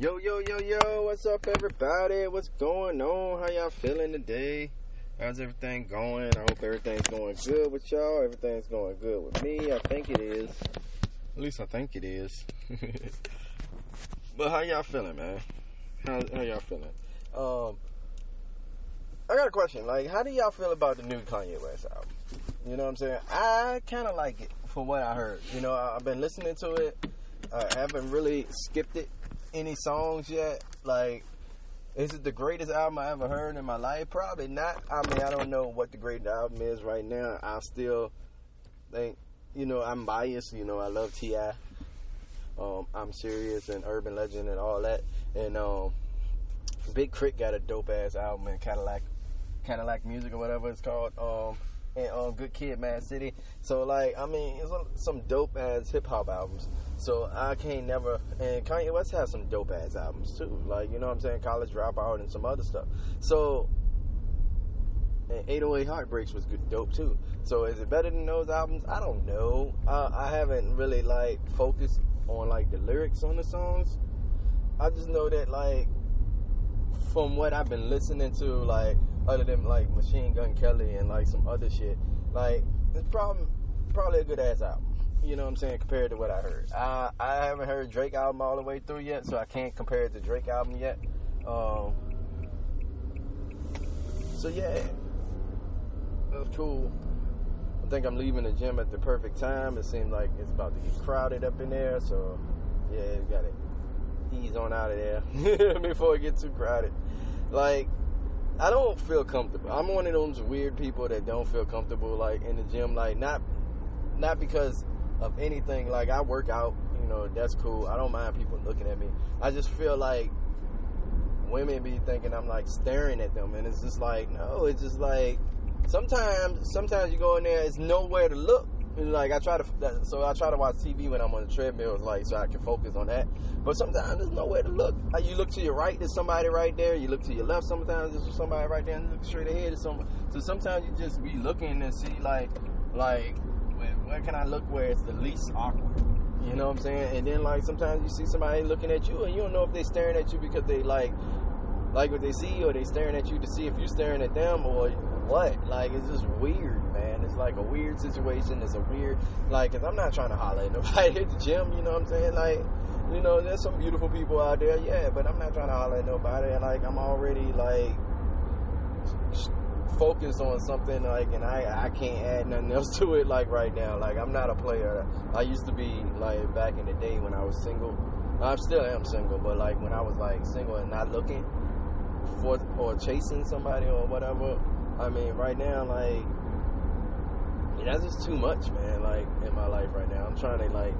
Yo, yo, yo, yo, what's up, everybody? What's going on? How y'all feeling today? How's everything going? I hope everything's going good with y'all. Everything's going good with me. I think it is. At least I think it is. but how y'all feeling, man? How, how y'all feeling? Um, I got a question. Like, how do y'all feel about the new Kanye West album? You know what I'm saying? I kind of like it for what I heard. You know, I've been listening to it. I haven't really skipped it any songs yet. Like, is it the greatest album I ever heard in my life? Probably not. I mean, I don't know what the greatest album is right now. I still think, you know, I'm biased. You know, I love T.I. Um, I'm serious and Urban Legend and all that. And um, Big K.R.I.T. got a dope ass album in Cadillac, Cadillac Music or whatever it's called. Um, and um, Good Kid, Mad City. So like, I mean, it's some dope ass hip hop albums. So I can't never. And Kanye West has some dope ass albums too. Like you know what I'm saying, College Dropout and some other stuff. So. And 808 Heartbreaks was good, dope too. So is it better than those albums? I don't know. Uh, I haven't really like focused on like the lyrics on the songs. I just know that like from what I've been listening to, like other than like Machine Gun Kelly and like some other shit, like it's probably probably a good ass album. You know what I'm saying? Compared to what I heard, I I haven't heard Drake album all the way through yet, so I can't compare it to Drake album yet. Um, so yeah, that's cool. I think I'm leaving the gym at the perfect time. It seems like it's about to get crowded up in there, so yeah, got to ease on out of there before it gets too crowded. Like I don't feel comfortable. I'm one of those weird people that don't feel comfortable like in the gym. Like not not because of anything. Like I work out, you know, that's cool. I don't mind people looking at me. I just feel like women be thinking I'm like staring at them, and it's just like no. It's just like sometimes sometimes you go in there, it's nowhere to look. Like I try to, so I try to watch TV when I'm on the treadmill, like so I can focus on that. But sometimes there's nowhere to look. Like you look to your right, there's somebody right there. You look to your left, sometimes there's somebody right there. And look straight ahead, there's someone. So sometimes you just be looking and see like, like where, can I look where it's the least awkward. You know what I'm saying? And then like sometimes you see somebody looking at you, and you don't know if they're staring at you because they like like what they see, or they staring at you to see if you're staring at them, or what. Like it's just weird man. It's like a weird situation. It's a weird, like, cause I'm not trying to holler at nobody at the gym. You know what I'm saying? Like, you know, there's some beautiful people out there, yeah, but I'm not trying to holler at nobody. And like, I'm already like focused on something like, and I I can't add nothing else to it like right now. Like, I'm not a player. I used to be like back in the day when I was single. I still am single, but like when I was like single and not looking for or chasing somebody or whatever. I mean, right now, like that's just too much, man. Like in my life right now, I'm trying to like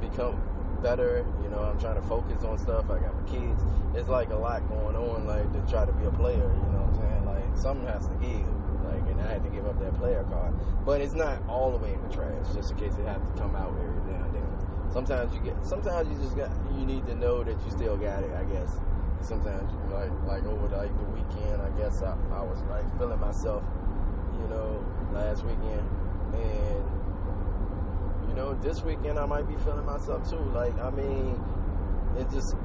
become better. You know, I'm trying to focus on stuff. I got my kids. It's like a lot going on, like to try to be a player. You know what I'm saying? Like something has to give. Like, and I had to give up that player card. But it's not all the way in the trash, just in case it has to come out every now and then. Sometimes you get. Sometimes you just got. You need to know that you still got it. I guess. Sometimes, like, like over the, like the weekend, I guess I, I was like feeling myself you know, last weekend. And, you know, this weekend I might be feeling myself too. Like, I mean, it just,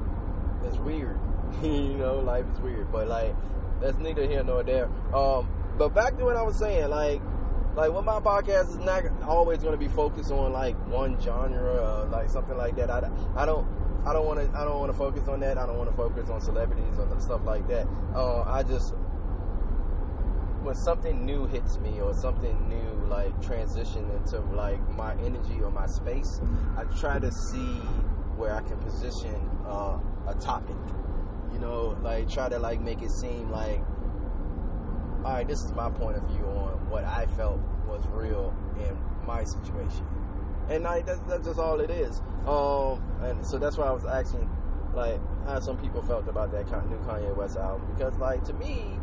it's weird. you know, life is weird. But, like, that's neither here nor there. Um, but back to what I was saying, like, like what my podcast is not always going to be focused on like one genre or like something like that. I, I don't I don't want to I don't want to focus on that. I don't want to focus on celebrities or stuff like that. Uh, I just when something new hits me or something new like transition into like my energy or my space, I try to see where I can position uh, a topic. You know, like try to like make it seem like, all right, this is my point of view on what I felt was real in my situation, and like that's, that's just all it is. Um, and so that's why I was asking, like, how some people felt about that new Kanye West album because, like, to me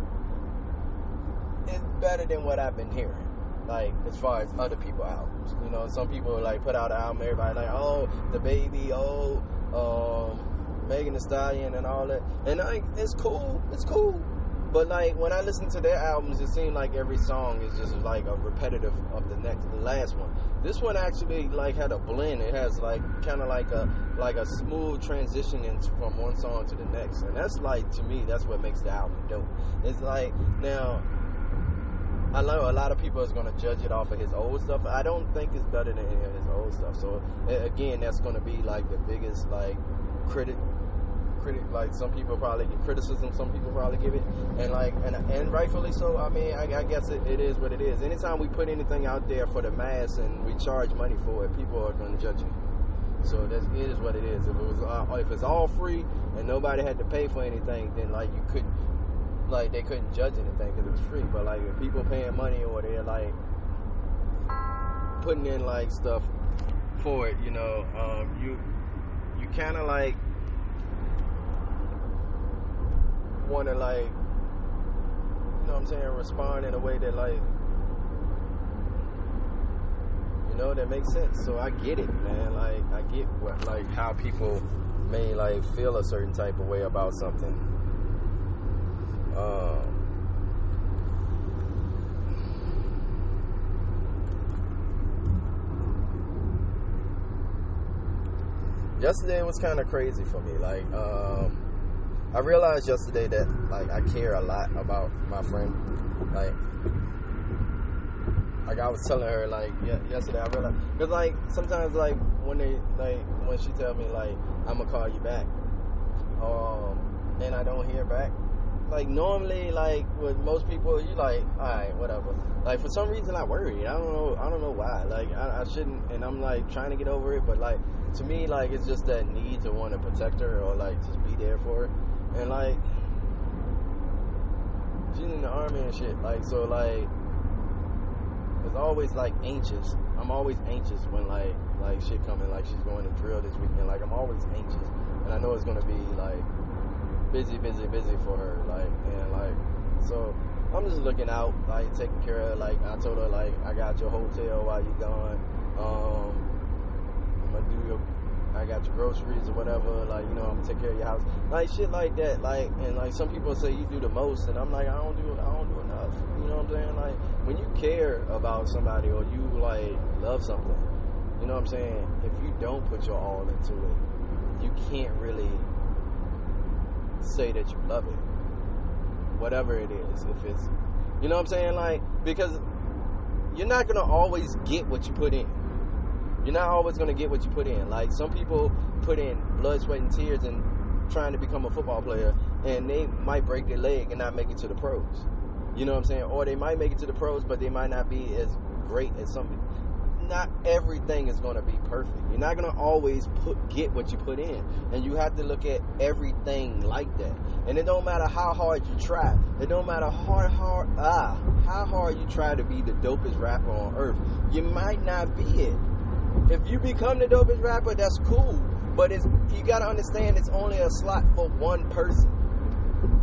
it's better than what I've been hearing. Like as far as other people albums, you know, some people like put out an album, everybody like, oh, DaBaby, oh, um, Megan Thee Stallion, and all that, and like it's cool, it's cool. But like when I listen to their albums, it seems like every song is just like a repetitive of the next, the last one. This one actually like had a blend. It has like kind of like a like a smooth transition from one song to the next, and that's like to me that's what makes the album dope. It's like now. I know a lot of people is gonna judge it off of his old stuff. I don't think it's better than any of his old stuff. So again, that's gonna be like the biggest like critic critic like some people probably get criticism some people probably give it and like and, and rightfully so i mean i, I guess it, it is what it is. Anytime we put anything out there for the mass and we charge money for it people are going to judge it. So that's it is what it is. If it was uh, if it's all free and nobody had to pay for anything then like you couldn't like they couldn't judge anything because it was free. But like if people paying money or they're like putting in like stuff for it you know um, you you kind of like want to like, you know what I'm saying, respond in a way that like, you know, that makes sense. So I get it, man. Like I get what like how people may like feel a certain type of way about something. Um, yesterday was kind of crazy for me. Like, um, I realized yesterday that like I care a lot about my friend. Like, like I was telling her like yesterday, I realized because like sometimes like when they like when she tell me like I'm gonna call you back, um, and I don't hear back. Like normally, like with most people, you like, all right, whatever. Like for some reason, I worry. I don't know. I don't know why. Like I, I shouldn't, and I'm like trying to get over it. But like to me, like it's just that need to want to protect her or like just be there for her. And like she's in the army and shit. Like so like it's always like anxious. I'm always anxious when like like shit coming, like she's going to drill this weekend. Like I'm always anxious. And I know it's gonna be like busy, busy, busy for her. Like and like so I'm just looking out, like taking care of like I told her like I got your hotel while you gone. Um I'm gonna do your I got your groceries or whatever. Like, you know, I'm gonna take care of your house. Like shit like that. Like, and like some people say you do the most, and I'm like, I don't do, I don't do enough. You know what I'm saying? Like, when you care about somebody or you like love something, you know what I'm saying? If you don't put your all into it, you can't really say that you love it. Whatever it is, if it's, you know what I'm saying? Like, because you're not gonna always get what you put in. You're not always going to get what you put in. Like some people put in blood, sweat, and tears and trying to become a football player, and they might break their leg and not make it to the pros. You know what I'm saying? Or they might make it to the pros, but they might not be as great as some. Not everything is going to be perfect. You're not going to always put get what you put in, and you have to look at everything like that. And it don't matter how hard you try. It don't matter how hard ah how hard you try to be the dopest rapper on earth. You might not be it if you become the dopest rapper, that's cool. But it's you gotta understand it's only a slot for one person.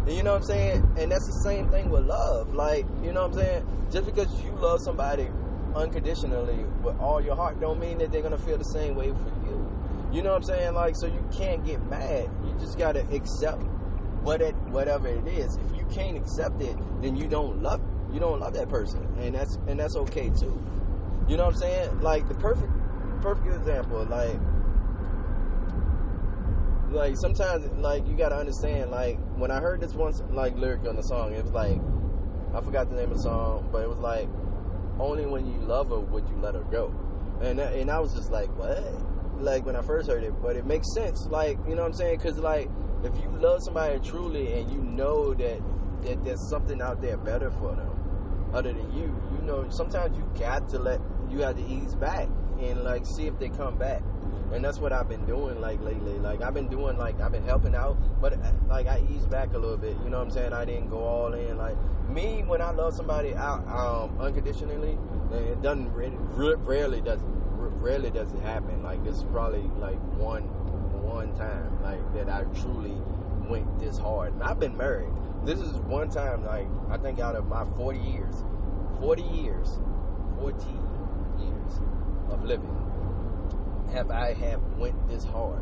You know what I'm saying? And that's the same thing with love. Like, you know what I'm saying? Just because you love somebody unconditionally with all your heart don't mean that they're gonna feel the same way for you. You know what I'm saying? Like, so you can't get mad. You just gotta accept what it, whatever it is. If you can't accept it, then you don't love you don't love that person, and that's and that's okay too. You know what I'm saying? Like the perfect perfect example. Like, like sometimes, like you gotta understand. Like when I heard this once, like lyric on the song, it was like I forgot the name of the song, but it was like only when you love her would you let her go, and that, and I was just like, what? Like when I first heard it, but it makes sense. Like you know what I'm saying? Because like if you love somebody truly and you know that that there's something out there better for them other than you, you know sometimes you got to let you have to ease back and like see if they come back. And that's what I've been doing like lately. Like I've been doing like I've been helping out, but like I eased back a little bit. You know what I'm saying? I didn't go all in. Like me, when I love somebody out um, unconditionally, it doesn't really, rarely does rarely does it happen. Like is probably like one one time like that I truly went this hard. And I've been married. This is one time like I think out of my 40 years, 40 years, 40 years of living have I have went this hard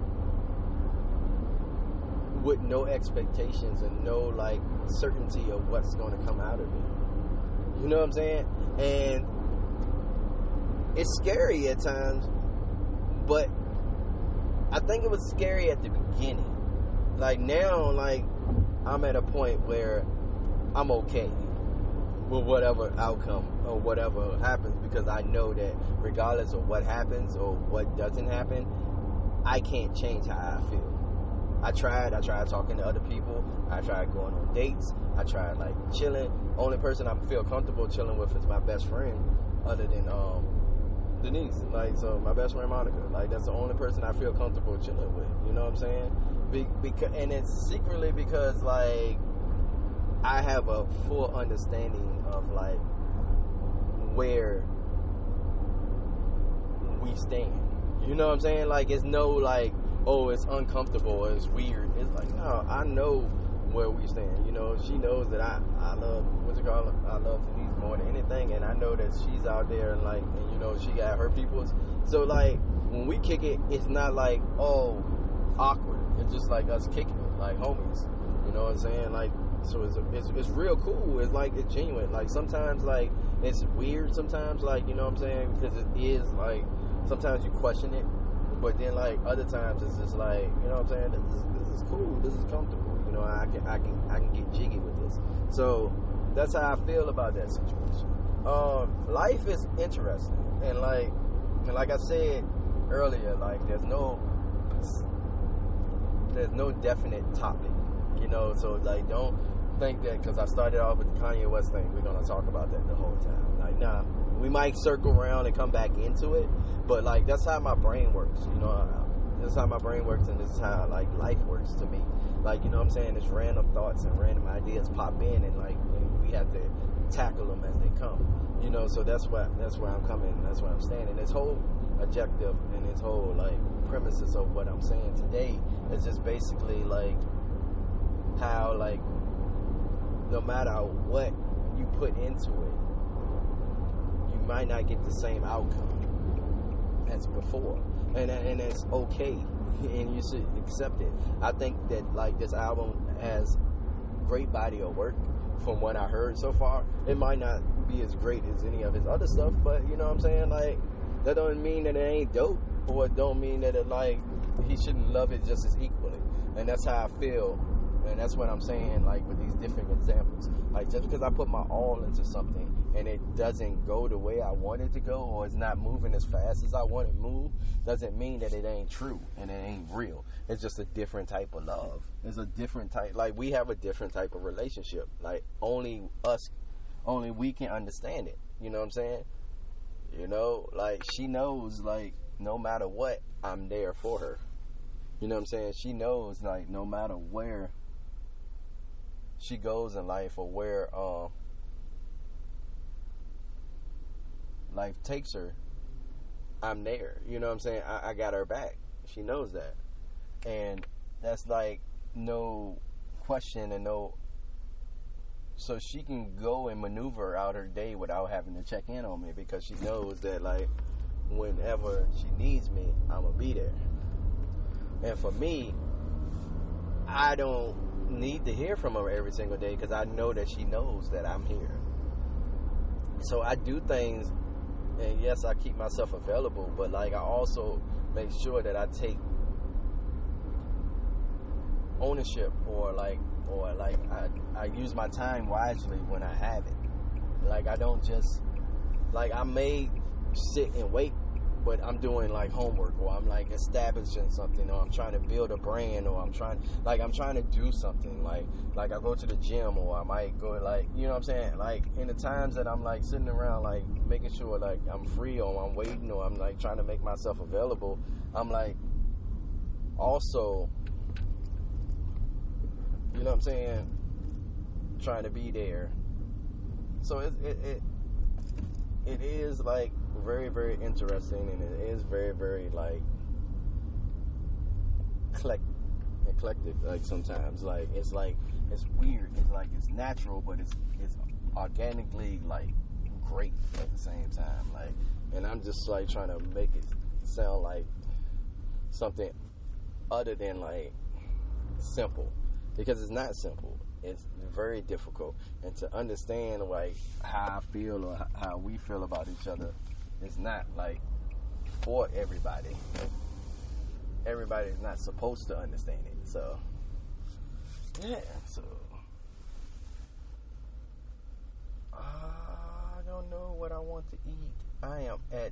with no expectations and no like certainty of what's going to come out of it. You know what I'm saying? And it's scary at times, but I think it was scary at the beginning. Like now, like I'm at a point where I'm okay with whatever outcome or whatever happens because I know that regardless of what happens or what doesn't happen, I can't change how I feel. I tried. I tried talking to other people. I tried going on dates. I tried like chilling. Only person I feel comfortable chilling with is my best friend, other than um, Denise. Like so, my best friend Monica. Like that's the only person I feel comfortable chilling with. You know what I'm saying? Be, and it's secretly because like I have a full understanding of like where we stand. You know what I'm saying? Like it's no like, oh, it's uncomfortable, it's weird. It's like, no, I know where we stand. You know, she knows that I, I love what you call it, I love Denise more than anything, and I know that she's out there and like, and you know, she got her peoples. So like, when we kick it, it's not like, oh, awkward. It's just like us kicking it, like homies. You know what I'm saying? Like, so it's, it's it's real cool. It's like it's genuine. Like sometimes like it's weird. Sometimes like you know what I'm saying because it is like sometimes you question it, but then like other times it's just like you know what I'm saying. This is, this is cool. This is comfortable. You know I can I can I can get jiggy with this. So that's how I feel about that situation. Um, life is interesting and like and like I said earlier, like there's no there's no definite topic you know. So like, don't think that because I started off with the Kanye West thing, we're gonna talk about that the whole time. Like, nah, we might circle around and come back into it, but like that's how my brain works. You know, uh, this is how my brain works, and this is how like life works to me. Like, you know what I'm saying? It's random thoughts and random ideas pop in, and like we have to tackle them as they come. You know, so that's what that's where I'm coming. That's where I'm standing. This whole objective and this whole like premises of what I'm saying today is just basically like how like no matter what you put into it, you might not get the same outcome as before, and and it's okay, and you should accept it. I think that like this album has great body of work from what I heard so far. It might not be as great as any of his other stuff, but you know what I'm saying? Like that don't mean that it ain't dope, or it don't mean that it like he shouldn't love it just as equally. And that's how I feel and that's what I'm saying, like with these different examples. Like just because I put my all into something and it doesn't go the way I want it to go, or it's not moving as fast as I want it to move, doesn't mean that it ain't true and it ain't real. It's just a different type of love. It's a different type. Like we have a different type of relationship. Like only us, only we can understand it. You know what I'm saying? You know, like she knows, like no matter what, I'm there for her. You know what I'm saying? She knows, like no matter where she goes in life or where uh, life takes her, I'm there. You know what I'm saying? I, I got her back. She knows that. And that's like no question and no so she can go and maneuver out her day without having to check in on me because she knows that like whenever she needs me, I'm gonna be there. And for me, I don't need to hear from her every single day because I know that she knows that I'm here. So I do things, and yes, I keep myself available, but like I also make sure that I take ownership or like or like I, I use my time wisely when I have it. Like I don't just like I may sit and wait but I'm doing like homework or I'm like establishing something or I'm trying to build a brand or I'm trying like I'm trying to do something like like I go to the gym or I might go like you know what I'm saying? Like in the times that I'm like sitting around like making sure like I'm free or I'm waiting or I'm like trying to make myself available I'm like also you know what I'm saying? Trying to be there. So it it it, it is like very, very interesting, and it is very, very like eclectic. eclectic. Like sometimes, like it's like it's weird. It's like it's natural, but it's it's organically like great at the same time. Like, and I'm just like trying to make it sound like something other than like simple because it's not simple. It's very difficult, and to understand like how I feel or how we feel about each other it's not like for everybody. Everybody is not supposed to understand it. So yeah, so I don't know what I want to eat. I am at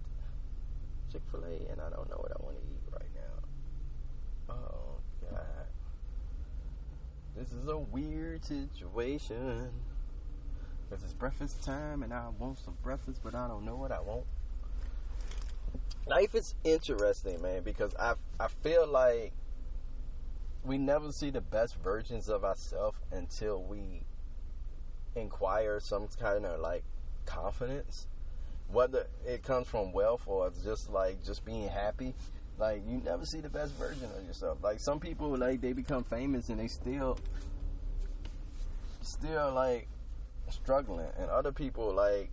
Chick Fil A and I don't know what I want to eat right now. Oh God, this is a weird situation. Cause it's breakfast time and I want some breakfast, but I don't know what I want. Life is interesting, man, because I I feel like we never see the best versions of ourselves until we inquire some kind of like confidence, whether it comes from wealth or just like just being happy. Like you never see the best version of yourself. Like some people, like they become famous and they still, still like struggling, and other people like,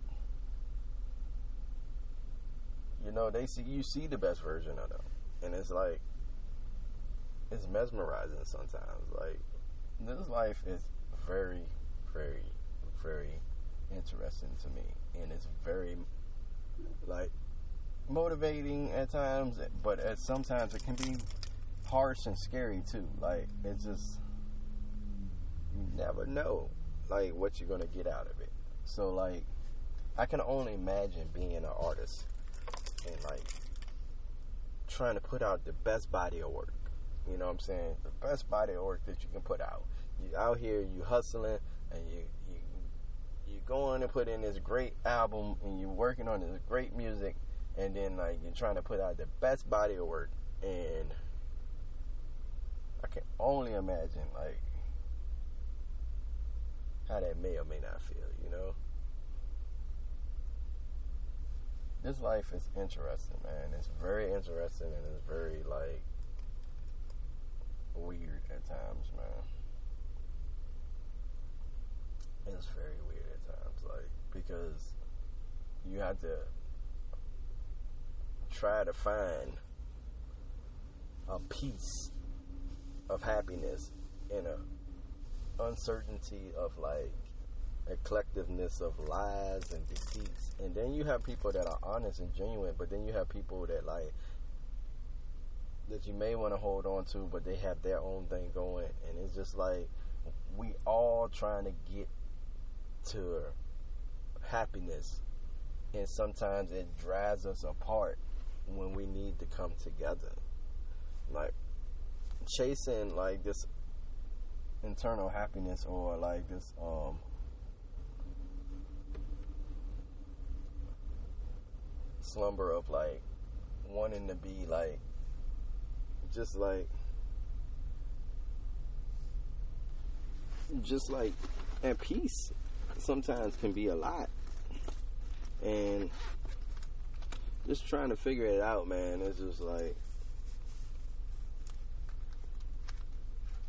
you know, they see you see the best version of them, and it's like, it's mesmerizing sometimes. Like this life is very, very, very interesting to me, and it's very like motivating at times, but at sometimes it can be harsh and scary too. Like it's just you never know like what you're gonna get out of it. So like I can only imagine being an artist and like trying to put out the best body of work. You know what I'm saying? The best body of work that you can put out. You out here, you hustling, and you you you going and put in this great album, and you're working on this great music, and then like you're trying to put out the best body of work, and I can only imagine like how that may or may not feel, you know? This life is interesting, man. It's very interesting and it's very like weird at times, man. It's very weird at times, like because you have to try to find a piece of happiness in a uncertainty of like a collectiveness of lies and deceits. And then you have people that are honest and genuine, but then you have people that like that you may want to hold on to, but they have their own thing going, and it's just like we all trying to get to happiness, and sometimes it drives us apart when we need to come together. Like chasing like this internal happiness or like this um slumber of like wanting to be like just like just like at peace sometimes can be a lot. And just trying to figure it out man it's just like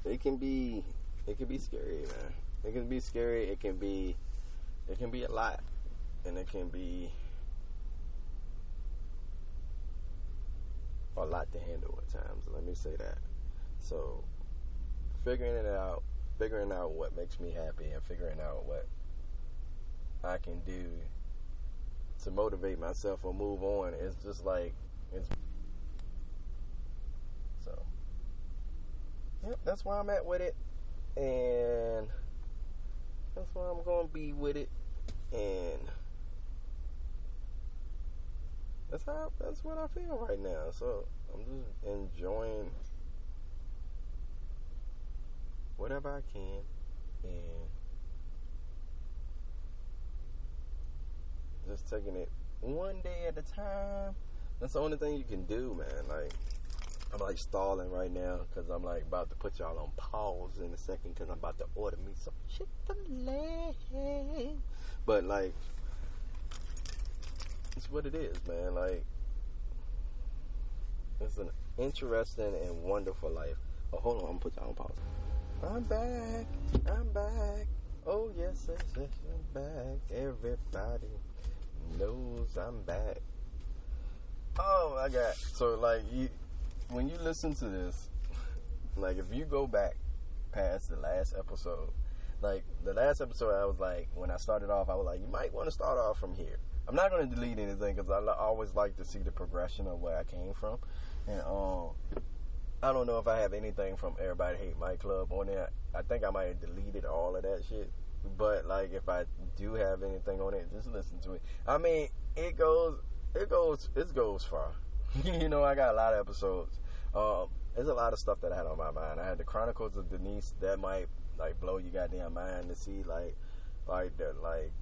it can be it can be scary man. It can be scary it can be it can be a lot and it can be a lot to handle at times. Let me say that. So, figuring it out, figuring out what makes me happy, and figuring out what I can do to motivate myself or move on is just like it's. So, yep, that's where I'm at with it, and that's where I'm gonna be with it, and that's how that's what I feel right now. So I'm just enjoying whatever I can and just taking it one day at a time. That's the only thing you can do, man. Like I'm like stalling right now because I'm like about to put y'all on pause in a second because I'm about to order me some Chick Fil A. But like it's what it is, man. Like, it's an interesting and wonderful life. Oh, hold on, I'm gonna put on pause. I'm back. I'm back. Oh yes, yes, yes, I'm back. Everybody knows I'm back. Oh my god. So like you when you listen to this, like if you go back past the last episode, like the last episode I was like when I started off, I was like, you might want to start off from here I'm not gonna delete anything because I always like to see the progression of where I came from, and um, I don't know if I have anything from Everybody Hate My Club on there. I think I might have deleted all of that shit. But like, if I do have anything on it, just listen to it. I mean, it goes, it goes, it goes far. you know, I got a lot of episodes. Um, there's a lot of stuff that I had on my mind. I had the Chronicles of Denise that might like blow your goddamn mind to see like, like the like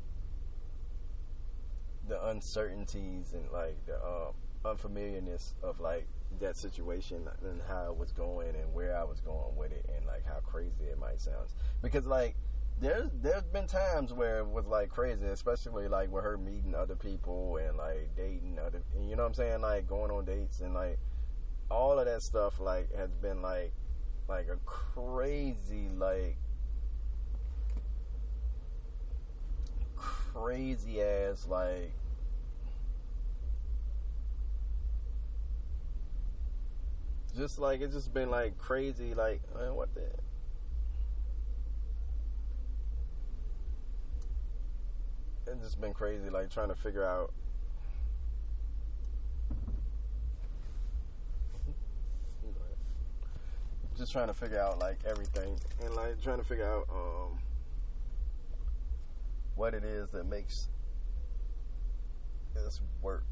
the uncertainties and like the um, unfamiliarness of like that situation and how it was going and where I was going with it and like how crazy it might sound. Because like there's there's been times where it was like crazy, especially like with her meeting other people and like dating other you know what I'm saying, like going on dates and like all of that stuff like has been like like a crazy like crazy ass like just like it's just been like crazy like man, what the it's just been crazy like trying to figure out just trying to figure out like everything and like trying to figure out um what it is that makes this work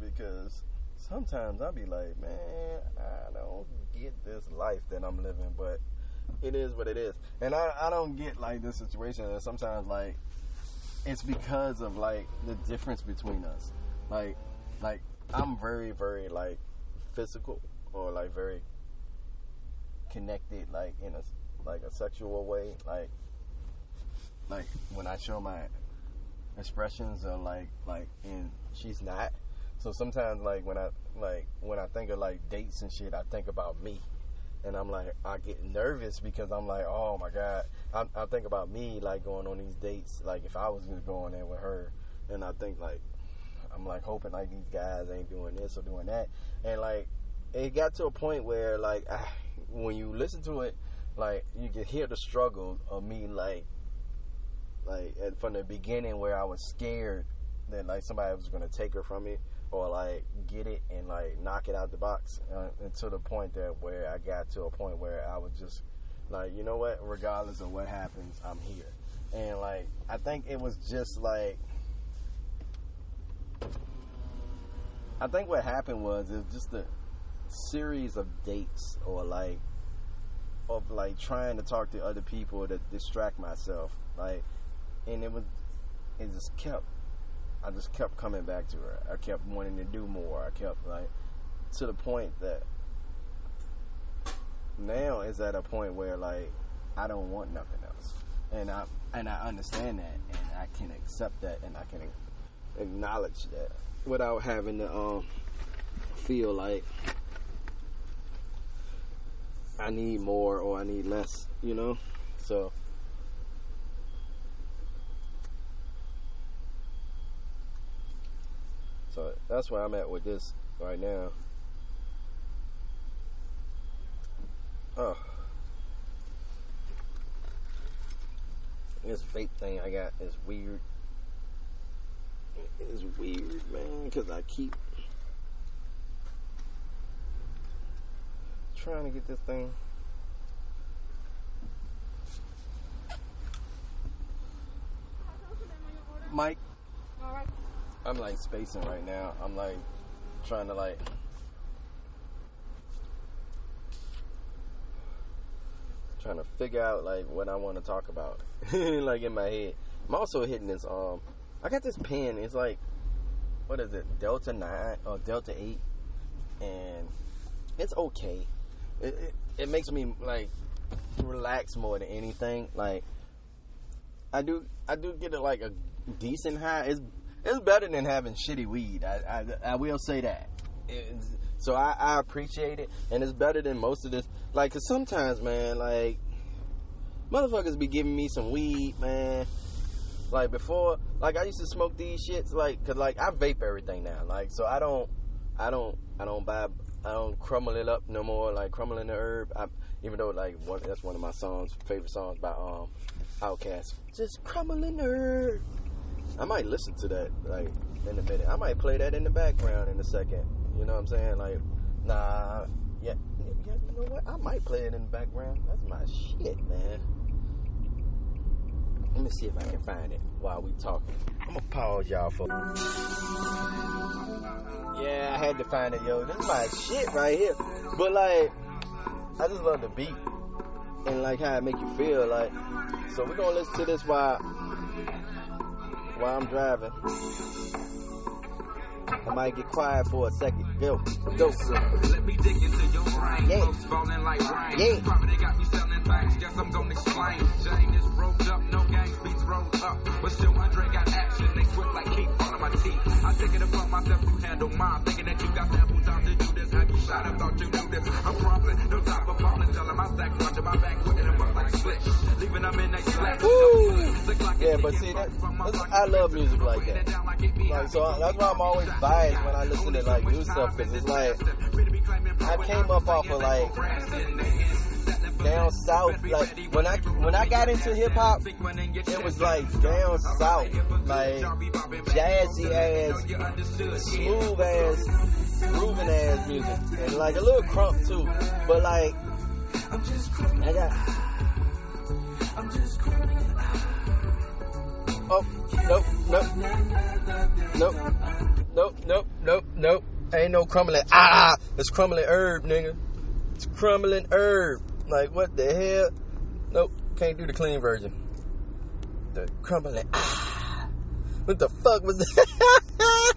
because sometimes I'll be like, man, I don't get this life that I'm living, but it is what it is. And I, I don't get like this situation and sometimes like it's because of like the difference between us. Like like I'm very, very like physical or like very connected like in a like a sexual way. Like like when I show my expressions are like like and she's not. So sometimes like when I like when I think of like dates and shit, I think about me. And I'm like, I get nervous because I'm like, oh my god. I, I think about me like going on these dates. Like if I was just going there with her, and I think like, I'm like hoping like these guys ain't doing this or doing that. And like, it got to a point where like, I, when you listen to it, like you can hear the struggle of me like like from the beginning where I was scared that like somebody was gonna take her from me or like get it and like knock it out the box uh, and to the point that where I got to a point where I was just like you know what? Regardless of what happens I'm here. And like I think it was just like I think what happened was it was just a series of dates or like of like trying to talk to other people to distract myself. Like and it was it just kept I just kept coming back to her. I kept wanting to do more. I kept like to the point that now is at a point where like I don't want nothing else, and I and I understand that, and I can accept that, and I can acknowledge that without having to um feel like I need more or I need less, you know. So. So that's where I'm at with this right now. Oh. This vape thing I got is weird. It is weird, man, because I keep trying to get this thing. Mike. I'm like spacing right now. I'm like trying to like trying to figure out like what I want to talk about, like in my head. I'm also hitting this. Um, I got this pen. It's like what is it? Delta nine or Delta eight, and it's okay. It, it, it makes me like relax more than anything. Like I do, I do get a, like a decent high. It's it's better than having shitty weed. I I, I will say that. It's, so I, I appreciate it, and it's better than most of this. Like, cause sometimes, man, like motherfuckers be giving me some weed, man. Like before, like I used to smoke these shits, like, cause like I vape everything now, like, so I don't, I don't, I don't buy, I don't crumble it up no more, like crumbling the herb. I, even though like one, that's one of my songs, favorite songs by um Outkast. Just crumbling the herb. I might listen to that like in a minute. I might play that in the background in a second. You know what I'm saying? Like, nah, yeah, yeah. You know what? I might play it in the background. That's my shit, man. Let me see if I can find it while we talking. I'm gonna pause y'all for. Yeah, I had to find it, yo. This is my shit right here. But like, I just love the beat and like how it make you feel. Like, so we're gonna listen to this while while I'm driving. I might get quiet for a second. Go, go. Let me dig into your brain. Yeah. Folks falling like rain. Yeah. Probably got me selling things. Guess I'm gonna explain. Jane is rolled up, no gangs beats rolled up. But still, Andre got action. They swift like keep all of my teeth. I take it upon myself to handle mine. Thinking that you got sample time to do this. Have you shot up? Thought you knew this. I'm crumbling. Yeah, but see, that, I love music like that. Like, so I, that's why I'm always biased when I listen to like new stuff, because it's like I came up off of like down south. Like when I when I got into hip hop, it was like down south, like jazzy ass, smooth ass, grooving ass music, and like a little crunk too. But like I got. Oh, nope, nope, nope, nope, nope, nope, nope. Ain't no crumbling. Ah, it's crumbling herb, nigga. It's crumbling herb. Like what the hell? Nope, can't do the clean version. The crumbling. Ah, what the fuck was that?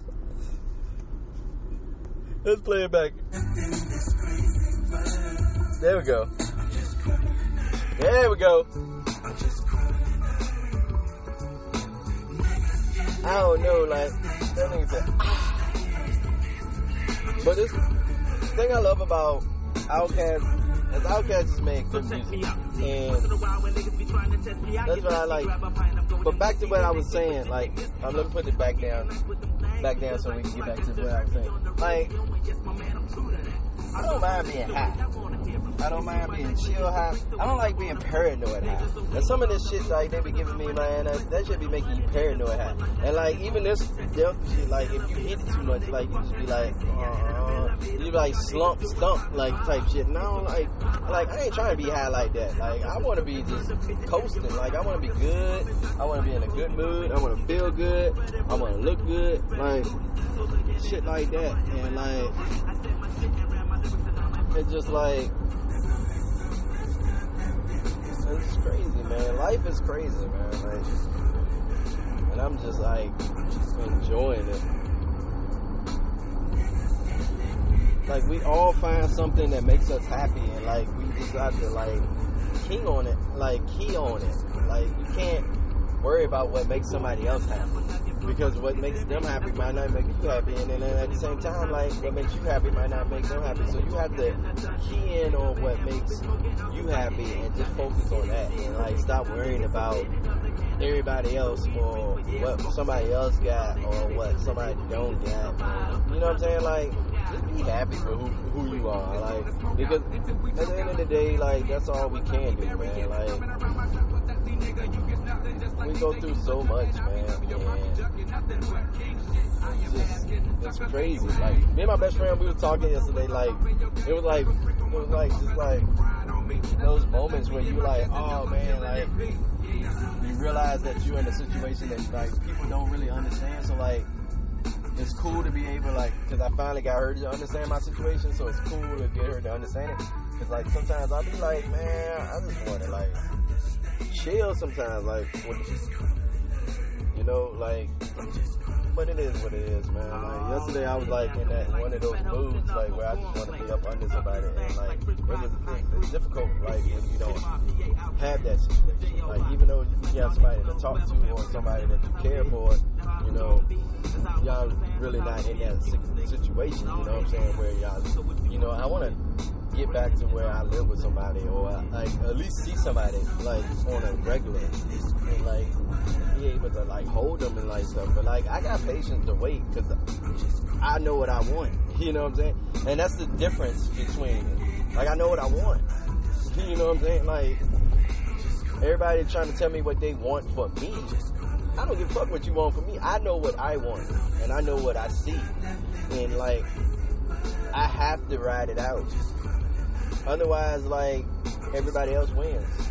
Let's play it back. There we go. There we go. I don't know, like that nigga said. "Ah." But this thing I love about Outkast is Outkast just make good music, and that's what I like. But back to what I was saying, like um, let me put it back down, back down, so we can get back to what I was saying. Like I don't mind being high. I don't mind being chill high. I don't like being paranoid high. And some of this shit like they be giving me, man, that, that should be making you paranoid high. And like even this death shit, like if you hit it too much, like you just be like, uh, you like slump, stump, like type shit. And I don't like, like I ain't trying to be high like that. Like I want to be just coasting. Like I want to be good. I want to be in a good mood. I want to feel good. I want to look good. Like shit like that. And like it's just like it's crazy, man. Life is crazy, man. Like, and I'm just like enjoying it. Like we all find something that makes us happy, and like we just have to like king on it, like key on it. Like you can't worry about what makes somebody else happy because what makes them happy might not make you happy, and then at the same time, like what makes you happy might not make them happy. So you have to key in on what makes you happy and just focus on that, and like stop worrying about everybody else or what somebody else got or what somebody don't got. You know what I'm saying? Like just be happy for who who you are, like because at the end of the day, like that's all we can do, man. Like we go through so much, man. And it's, just, it's crazy. Like me and my best friend, we were talking yesterday. Like it was like it was like just like those moments where you like, oh man, like you realize that you're in a situation that like people don't really understand. So like it's cool to be able like because I finally got her to understand my situation. So it's cool to get her to understand it. Because like sometimes I'll be like, man, I just want to like chill sometimes, like you know, like. But it is what it is, man. Like yesterday, I was like in that one of those moods, like where I just want to be up under somebody, and like it was it's difficult, like when you don't have that situation. Like even though you have somebody to talk to or somebody that you care for, you know, y'all really not in that situation. You know what I'm saying? Where y'all, you know, I want to get back to where I live with somebody or uh, like at least see somebody like on a regular and like be able to like hold them and like stuff. But like I got patience to wait because I know what I want. You know what I'm saying? And that's the difference between like I know what I want. You know what I'm saying? Like everybody trying to tell me what they want for me. I don't give a fuck what you want from me. I know what I want, and I know what I see, and like I have to ride it out. Otherwise, like everybody else wins,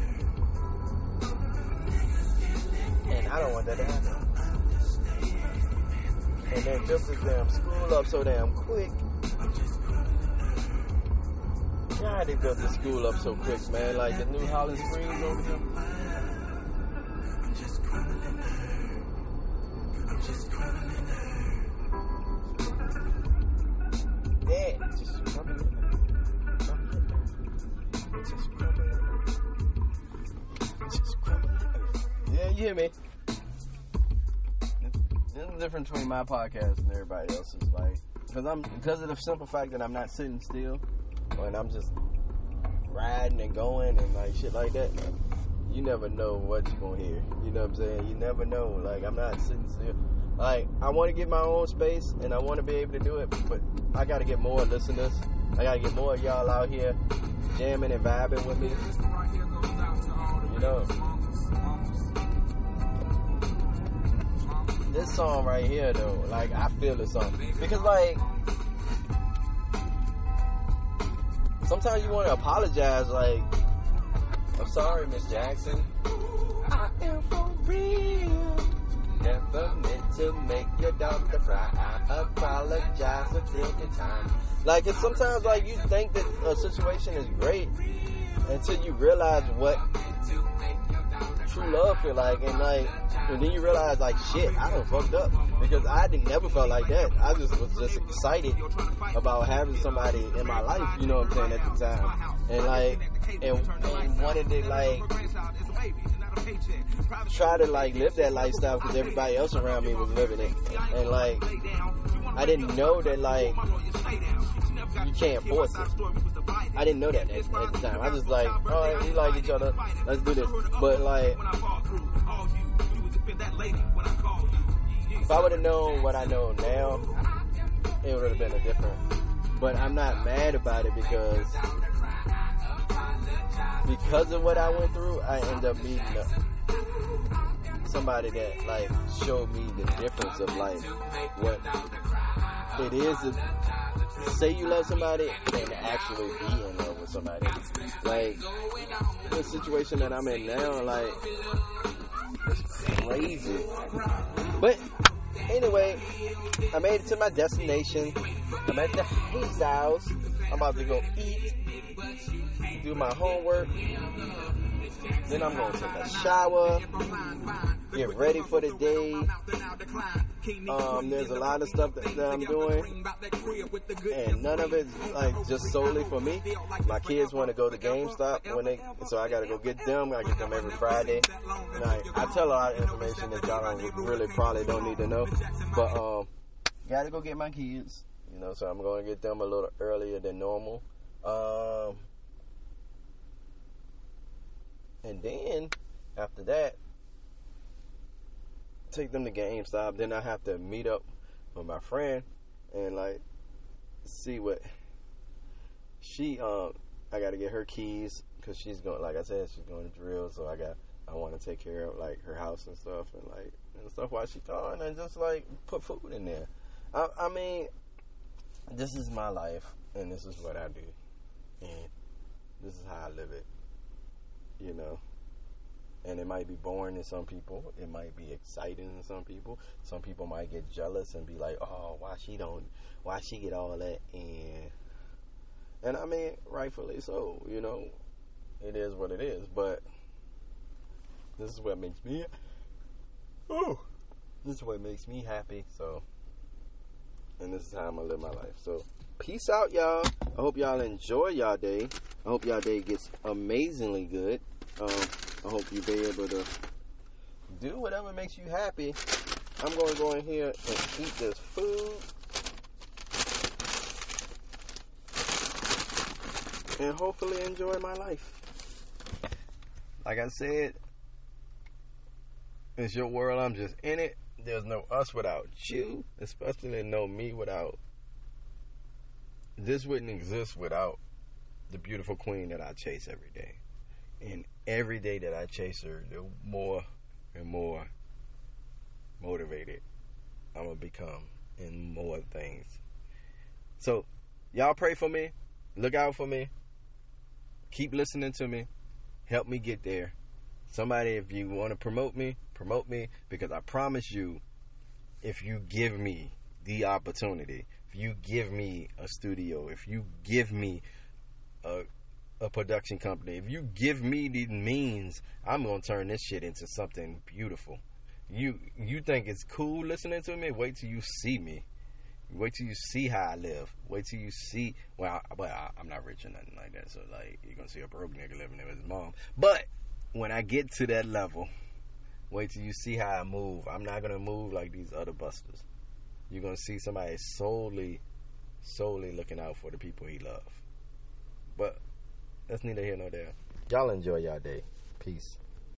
and I don't want that to happen. And then just as damn school up so damn quick. God, they built the school up so quick, man. Like the new Holland Springs over there. Difference between my podcast and everybody else's. Like, because I'm because of the simple fact that I'm not sitting still, and I'm just riding and going and like shit like that. You never know what you're gonna hear. You know what I'm saying? You never know. Like I'm not sitting still. Like I want to get my own space and I want to be able to do it, but I got to get more listeners. I got to get more of y'all out here jamming and vibing with me. You know. This song right here though, like I feel this song because like sometimes you want to apologize like I'm sorry, Miss Jackson. I am for real. Never meant to make your daughter cry. I apologize a billion times. Like, it's sometimes like you think that a situation is great until you realize what true love feel like, and like, and then you realize like, shit, I done fucked up because I never felt like that. I just was just excited about having somebody in my life, you know what I'm saying, at the time, and like, and, and wanted to like try to like live that lifestyle because everybody else around me was living it, and like, I didn't know that like you can't force it. I didn't know that at, at the time. I was like, oh, we like each other. Let's do this. But like, if I would have known what I know now, it would have been a different. But I'm not mad about it because because of what I went through, I end up meeting somebody that like showed me the difference of like what it is to say you love somebody and actually be in love with somebody. Like the situation that I'm in now, like it's crazy. But anyway, I made it to my destination. I'm at the house. I'm about to go eat, do my homework. Then I'm gonna take a shower, get ready for the day. Um, there's a lot of stuff that, that I'm doing, and none of it's like just solely for me. My kids want to go to GameStop when they, so I gotta go get them. I get them every Friday. Like, I I tell a lot of information that y'all really probably don't need to know, but um, gotta go get my kids. You know, so I'm gonna get them a little earlier than normal. Um, and then after that, take them to GameStop. Then I have to meet up with my friend and like see what she um. I got to get her keys because she's going. Like I said, she's going to drill. So I got. I want to take care of like her house and stuff and like and stuff while she's gone and just like put food in there. I, I mean, this is my life and this is what I do and this is how I live it. You know. And it might be boring to some people. It might be exciting to some people. Some people might get jealous and be like, "Oh, why she don't? Why she get all that?" And and I mean, rightfully so. You know, it is what it is. But this is what makes me. Oh, this is what makes me happy. So, and this is how I'm gonna live my life. So, peace out, y'all. I hope y'all enjoy y'all day. I hope y'all day gets amazingly good. Um, I hope you be able to do whatever makes you happy. I'm going to go in here and eat this food. And hopefully enjoy my life. Like I said, it's your world. I'm just in it. There's no us without you, especially no me without. This wouldn't exist without the beautiful queen that I chase every day. And every day that I chase her, the more and more motivated I'm gonna become in more things. So, y'all pray for me. Look out for me. Keep listening to me. Help me get there. Somebody, if you want to promote me, promote me because I promise you, if you give me the opportunity, if you give me a studio, if you give me a, a production company, if you give me the means, I'm gonna turn this shit into something beautiful. You you think it's cool listening to me? Wait till you see me. Wait till you see how I live. Wait till you see. Well, I, but I, I'm not rich or nothing like that. So like, you're gonna see a broke nigga living with his mom. But when I get to that level, wait till you see how I move. I'm not gonna move like these other busters. You're gonna see somebody solely, solely looking out for the people he love. But that's neither here nor there. Y'all enjoy y'all day. Peace.